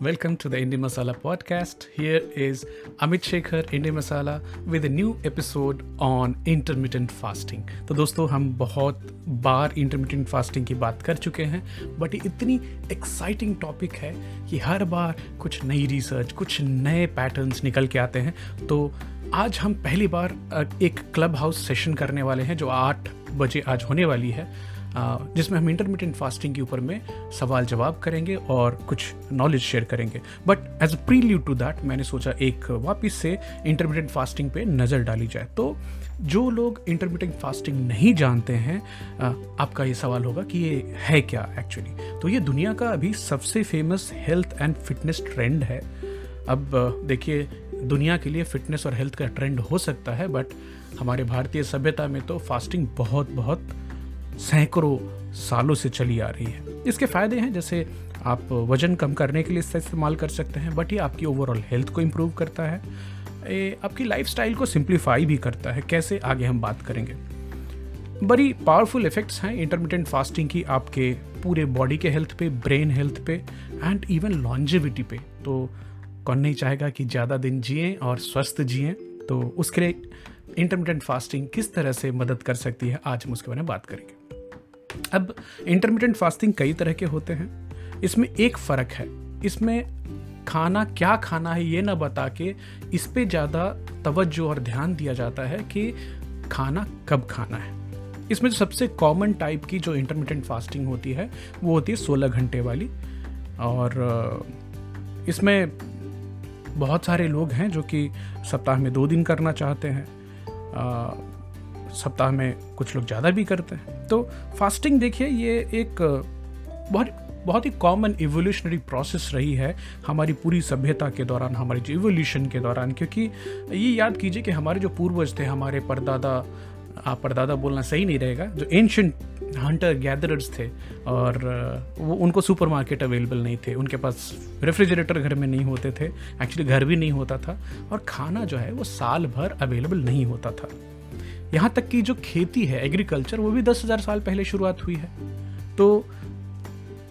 Welcome to the Indie Masala podcast. Here is Amit Shekhar, Indie Masala, with a new episode on intermittent fasting. तो दोस्तों हम बहुत बार intermittent fasting की बात कर चुके हैं बट ये इतनी एक्साइटिंग टॉपिक है कि हर बार कुछ नई रिसर्च कुछ नए पैटर्न्स निकल के आते हैं तो आज हम पहली बार एक क्लब हाउस सेशन करने वाले हैं जो आठ बजे आज होने वाली है जिसमें हम इंटरमीडियंट फास्टिंग के ऊपर में सवाल जवाब करेंगे और कुछ नॉलेज शेयर करेंगे। But as a prelude to that मैंने सोचा एक वापस से इंटरमीडियंट फास्टिंग पे नज़र डाली जाए। तो जो लोग इंटरमीडियंट फास्टिंग नहीं जानते हैं आपका ये सवाल होगा कि ये है क्या एक्चुअली तो ये दुनिया का अभी सबसे famous health and fitness trend है। अब देखिए, दुनिया के लिए फिटनेस और हेल्थ का ट्रेंड हो सकता है बट हमारे भारतीय सभ्यता में तो फास्टिंग बहुत बहुत सैकड़ों सालों से चली आ रही है। इसके फ़ायदे हैं, जैसे आप वज़न कम करने के लिए इसका इस्तेमाल कर सकते हैं, बट ये आपकी ओवरऑल हेल्थ को इम्प्रूव करता है। ये आपकी लाइफ को सिंप्लीफाई भी करता है। कैसे? आगे हम बात करेंगे। बड़ी पावरफुल इफ़ेक्ट्स हैं इंटरमीडियंट फास्टिंग की आपके पूरे बॉडी के हेल्थ पे ब्रेन हेल्थ पे एंड इवन लॉन्जिविटी पे। तो कौन नहीं चाहेगा कि ज़्यादा दिन जिए और स्वस्थ जिए? तो उसके लिए इंटरमीडियंट फास्टिंग किस तरह से मदद कर सकती है? आज हम उसके बारे में बात करेंगे। अब इंटरमीडियंट फास्टिंग कई तरह के होते हैं। इसमें एक फ़र्क है। इसमें खाना क्या खाना है ये ना बता के इस पर ज़्यादा तवज्जो और ध्यान दिया जाता है कि खाना कब खाना है। इसमें जो सबसे कॉमन टाइप की जो इंटरमीडियंट फास्टिंग होती है, वो होती है सोलह घंटे वाली। और इसमें बहुत सारे लोग हैं जो कि सप्ताह में दो दिन करना चाहते हैं। सप्ताह में कुछ लोग ज़्यादा भी करते हैं। तो फास्टिंग देखिए, ये एक बहुत बहुत ही कॉमन इवोल्यूशनरी प्रोसेस रही है हमारी पूरी सभ्यता के दौरान, हमारी जो इवोल्यूशन के दौरान। क्योंकि ये याद कीजिए कि हमारे जो पूर्वज थे, हमारे परदादा आप परदादा बोलना सही नहीं रहेगा, जो एंशंट हंटर गैदरर्स थे और वो, उनको सुपरमार्केट अवेलेबल नहीं थे, उनके पास रेफ्रिजरेटर घर में नहीं होते थे एक्चुअली घर भी नहीं होता था और खाना जो है वो साल भर अवेलेबल नहीं होता था। यहाँ तक कि जो खेती है एग्रीकल्चर वो भी दस हज़ार साल पहले शुरुआत हुई है। तो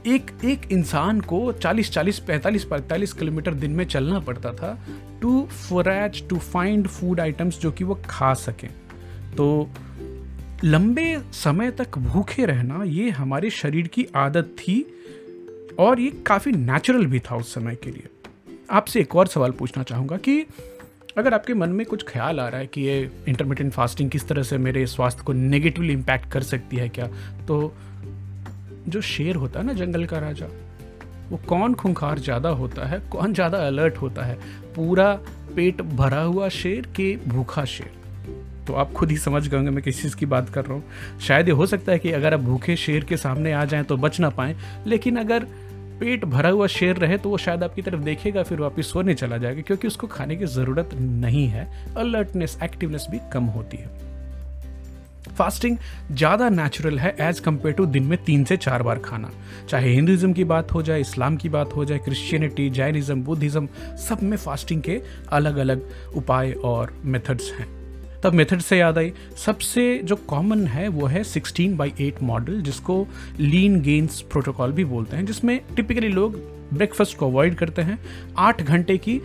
एक एक इंसान को 40 40 45 45 किलोमीटर दिन में चलना पड़ता था to forage to find food items जो कि वो खा सकें। तो लंबे समय तक भूखे रहना, ये हमारे शरीर की आदत थी और ये काफ़ी नेचुरल भी था उस समय के लिए। आपसे एक और सवाल पूछना चाहूँगा कि अगर आपके मन में कुछ ख्याल आ रहा है कि ये इंटरमीडियंट फास्टिंग किस तरह से मेरे स्वास्थ्य को नेगेटिवली इम्पैक्ट कर सकती है क्या तो जो शेर होता है ना, जंगल का राजा, वो कौन खुंखार ज़्यादा होता है, कौन ज़्यादा अलर्ट होता है? पूरा पेट भरा हुआ शेर के भूखा शेर? तो आप खुद ही समझ गए मैं किस चीज़ की बात कर रहा हूँ। शायद ये हो सकता है कि अगर आप भूखे शेर के सामने आ जाएँ तो बच ना पाएँ, लेकिन अगर पेट भरा हुआ शेर रहे तो वो शायद आपकी तरफ़ देखेगा, फिर वापस सोने चला जाएगा, क्योंकि उसको खाने की ज़रूरत नहीं है। अलर्टनेस एक्टिवनेस भी कम होती है। फास्टिंग ज़्यादा नेचुरल है एज कंपेयर टू दिन में तीन से चार बार खाना। चाहे हिंदुज़म की बात हो जाए, इस्लाम की बात हो जाए क्रिश्चियनिटी जैनिज़्म बुद्धिज़्म सब में फास्टिंग के अलग अलग उपाय और मेथड्स हैं। तब मेथड से याद आई। सबसे जो कॉमन है, वो है 16 बाई एट मॉडल जिसको लीन गेंस प्रोटोकॉल भी बोलते हैं, जिसमें टिपिकली लोग ब्रेकफास्ट को अवॉइड करते हैं। आठ घंटे की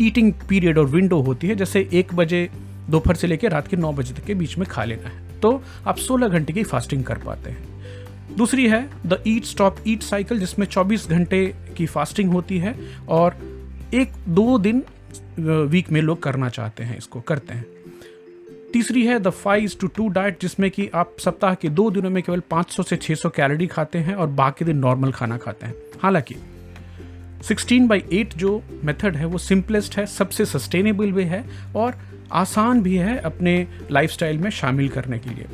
ईटिंग पीरियड और विंडो होती है, जैसे एक बजे दोपहर से लेकर रात के नौ बजे तक के बीच में खा लेना है। तो आप 16 घंटे की फास्टिंग कर पाते हैं। दूसरी है the eat stop eat cycle जिसमें 24 घंटे की फास्टिंग होती है और एक दो दिन वीक में लोग करना चाहते हैं, इसको करते हैं। तीसरी है the five two two diet जिसमें कि आप सप्ताह के दो दिनों में केवल 500 से 600 कैलोरी खाते हैं और बाकी दिन नॉर्मल खाना खाते हैं। हालाँकि 16 बाई 8 जो मेथड है, वो सिंपलेस्ट है, सबसे सस्टेनेबल भी है और आसान भी है अपने लाइफस्टाइल में शामिल करने के लिए।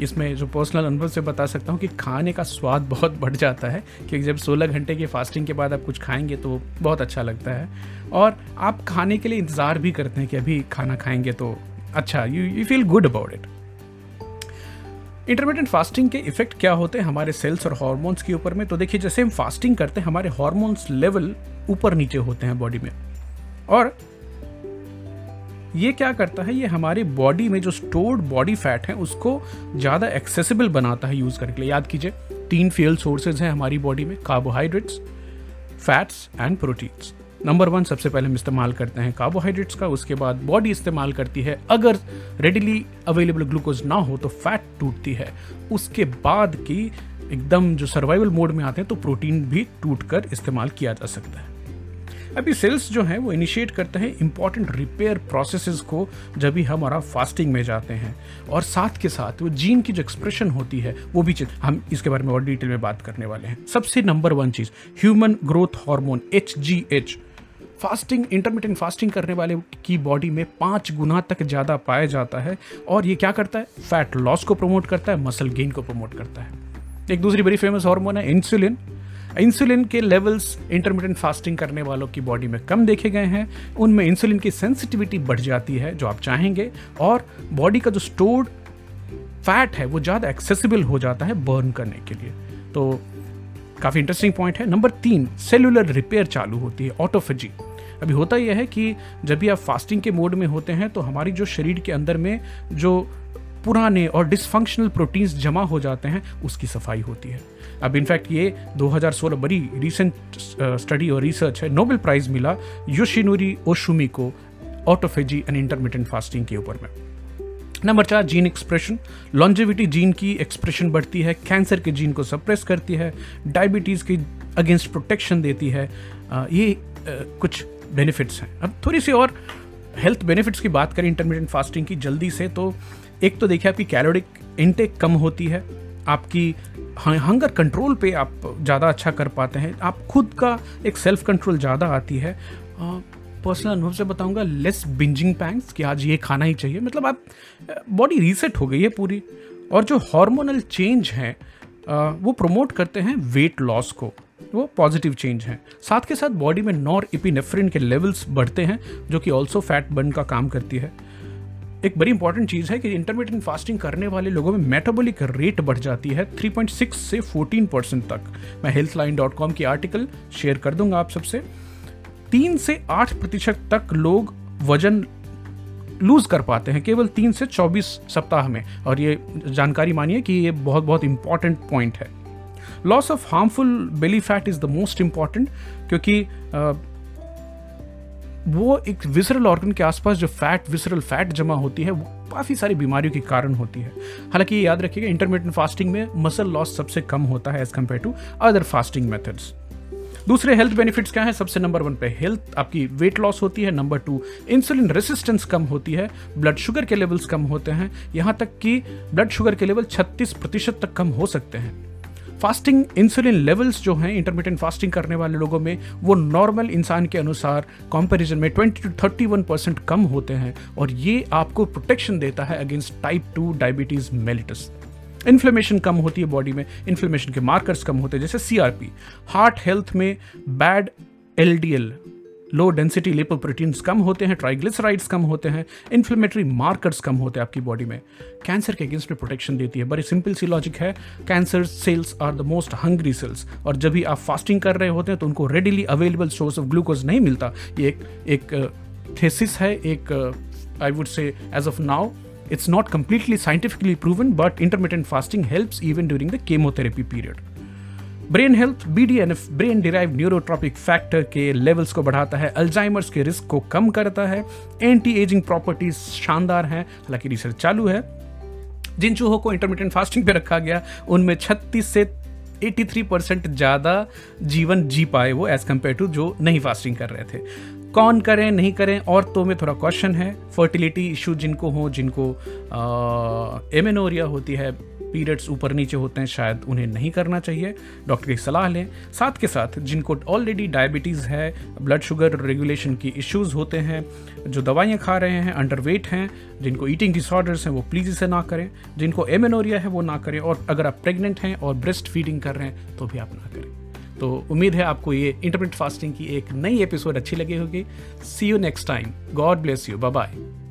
इसमें जो पर्सनल अनुभव से बता सकता हूँ कि खाने का स्वाद बहुत बढ़ जाता है क्योंकि जब 16 घंटे की फास्टिंग के बाद आप कुछ खाएँगे तो बहुत अच्छा लगता है। और आप खाने के लिए इंतज़ार भी करते हैं कि अभी खाना खाएँगे तो अच्छा you you feel good about it intermittent fasting के इफ़ेक्ट क्या होते हैं हमारे सेल्स और हॉर्मोन्स के ऊपर में? तो देखिए, जैसे हम फास्टिंग करते हैं, हमारे हॉर्मोन्स लेवल ऊपर नीचे होते हैं बॉडी में। और ये क्या करता है? ये हमारी बॉडी में जो स्टोर्ड बॉडी फैट है, उसको ज़्यादा एक्सेसिबल बनाता है यूज़ करने के लिए। याद कीजिए, तीन फ्यूल सोर्सेज हैं हमारी बॉडी में carbohydrates fats and proteins number one सबसे पहले हम इस्तेमाल करते हैं कार्बोहाइड्रेट्स का, उसके बाद बॉडी इस्तेमाल करती है। अगर रेडिली अवेलेबल ग्लूकोज ना हो तो फैट टूटती है। उसके बाद की एकदम जो सर्वाइवल मोड में आते हैं तो प्रोटीन भी टूट कर इस्तेमाल किया जा सकता है। अभी सेल्स जो हैं, वो इनिशिएट करते हैं इंपॉर्टेंट रिपेयर प्रोसेसेस को, जब भी हमारा फास्टिंग में जाते हैं। और साथ के साथ वो जीन की जो एक्सप्रेशन होती है, वो भी हम इसके बारे में और डिटेल में बात करने वाले हैं। सबसे नंबर वन चीज़ human growth hormone H G H fasting intermittent fasting करने वाले की बॉडी में पाँच गुना तक ज़्यादा पाया जाता है और ये क्या करता है? फैट लॉस को प्रमोट करता है मसल गेन को प्रमोट करता है। एक दूसरी बड़ी फ़ेमस हार्मोन है इंसुलिन इंसुलिन के लेवल्स इंटरमीडियंट फास्टिंग करने वालों की बॉडी में कम देखे गए हैं। उनमें इंसुलिन की सेंसिटिविटी बढ़ जाती है, जो आप चाहेंगे, और बॉडी का जो स्टोर्ड फैट है, वो ज़्यादा एक्सेसिबल हो जाता है बर्न करने के लिए। तो काफ़ी इंटरेस्टिंग पॉइंट है। नंबर तीन सेलुलर रिपेयर चालू होती है ऑटोफेजी अभी होता यह है कि जब भी आप फास्टिंग के मोड में होते हैं तो हमारी जो शरीर के अंदर में जो पुराने और डिसफंक्शनल प्रोटीन्स जमा हो जाते हैं, उसकी सफ़ाई होती है। अब इनफैक्ट ये 2016 बड़ी रिसेंट स्टडी और रिसर्च है। नोबेल प्राइज मिला योशिनोरी ओशुमी को ऑटोफेजी एंड इंटरमीडियंट फास्टिंग के ऊपर में। नंबर चार जीन एक्सप्रेशन लॉन्जिविटी जीन की एक्सप्रेशन बढ़ती है कैंसर के जीन को सप्रेस करती है डायबिटीज़ की अगेंस्ट प्रोटेक्शन देती है। ये कुछ बेनिफिट्स हैं। अब थोड़ी सी और हेल्थ बेनिफिट्स की बात करें इंटरमीडियंट फास्टिंग की जल्दी से तो एक तो देखिए आपकी कैलोरिक इनटेक कम होती है, आपकी हंगर कंट्रोल पे आप ज़्यादा अच्छा कर पाते हैं, आप खुद का एक सेल्फ कंट्रोल ज़्यादा आती है। पर्सनल अनुभव से बताऊँगा लेस बिंजिंग पैंग्स कि आज ये खाना ही चाहिए। मतलब आप बॉडी रीसेट हो गई है पूरी, और जो हार्मोनल चेंज हैं वो प्रमोट करते हैं वेट लॉस को। वो पॉजिटिव चेंज हैं। साथ के साथ बॉडी में नॉर इपिनेफ्रिन के लेवल्स बढ़ते हैं, जो कि ऑल्सो फैट बर्न का काम करती है। एक बड़ी इंपॉर्टेंट चीज़ है कि इंटरमीडियंट फास्टिंग करने वाले लोगों में मेटाबॉलिक रेट बढ़ जाती है 3.6 से 14 परसेंट तक। मैं हेल्थ लाइन डॉट कॉम की आर्टिकल शेयर कर दूँगा आप सबसे। तीन से आठ प्रतिशत तक लोग वज़न लूज कर पाते हैं केवल तीन से चौबीस सप्ताह में। और ये जानकारी मानिए कि ये बहुत बहुत इंपॉर्टेंट पॉइंट है। Loss of harmful belly fat is the most important क्योंकि वो एक विसरल ऑर्गन के आसपास जो फैट विसरल फैट जमा होती है, वो काफ़ी सारी बीमारियों के कारण होती है। हालाँकि ये याद रखिएगा इंटरमीडियंट फास्टिंग में मसल लॉस सबसे कम होता है as compared to other fasting methods दूसरे हेल्थ बेनिफिट्स क्या है? सबसे नंबर वन पे हेल्थ आपकी वेट लॉस होती है। नंबर टू इंसुलिन रेसिस्टेंस कम होती है। ब्लड शुगर के लेवल्स कम होते हैं। यहाँ तक कि ब्लड शुगर के लेवल 36 प्रतिशत तक कम हो सकते हैं। फास्टिंग इंसुलिन लेवल्स जो हैं इंटरमीडियंट फास्टिंग करने वाले लोगों में, वो नॉर्मल इंसान के अनुसार कंपैरिजन में 20 टू 31 परसेंट कम होते हैं। और ये आपको प्रोटेक्शन देता है against type two diabetes mellitus inflammation कम होती है बॉडी में इन्फ्लेमेशन के मार्कर्स कम होते हैं, जैसे सीआरपी हार्ट हेल्थ में bad LDL low density lipoproteins कम होते हैं ट्राइग्लिसराइड्स कम होते हैं इन्फ्लेमेटरी मार्कर्स कम होते हैं आपकी बॉडी में। कैंसर के अगेंस्ट में प्रोटेक्शन देती है, बड़ी सिंपल सी लॉजिक है। Cancer cells are the most hungry cells और जब भी आप फास्टिंग कर रहे होते हैं तो उनको readily available source of glucose नहीं मिलता। ये एक एक थेसिस है, एक I would say as of now It's not completely scientifically proven, but intermittent fasting helps even during the chemotherapy period. Brain health B D brain derive neurotrophic factor के levels को बढ़ाता है अल्जाइमर्स के risk को कम करता है anti ageing properties शानदार हैं हालाँकि रिसर्च चालू है जिन चूहों को इंटरमीडियंट फास्टिंग पे रखा गया उनमें 36 से 83 परसेंट ज़्यादा जीवन जी पाए वो एज़ कंपेयर टू जो नहीं फास्टिंग कर रहे थे कौन करें, नहीं करें औरतों में थोड़ा क्वेश्चन है। फर्टिलिटी इशू जिनको हो, जिनको एमेनोरिया होती है पीरियड्स ऊपर नीचे होते हैं, शायद उन्हें नहीं करना चाहिए। डॉक्टर की सलाह लें। साथ के साथ, जिनको ऑलरेडी डायबिटीज़ है ब्लड शुगर रेगुलेशन की इश्यूज़ होते हैं, जो दवाइयाँ खा रहे हैं अंडर वेट हैं, जिनको ईटिंग डिसऑर्डर्स हैं, वो प्लीज़ इसे ना करें। जिनको एमेनोरिया है, वो ना करें। और अगर आप प्रेग्नेंट हैं और ब्रेस्ट फीडिंग कर रहे हैं तो भी आप ना करें। तो उम्मीद है आपको ये इंटरमिट फास्टिंग की एक नई एपिसोड अच्छी लगी होगी। See you next time God bless you bye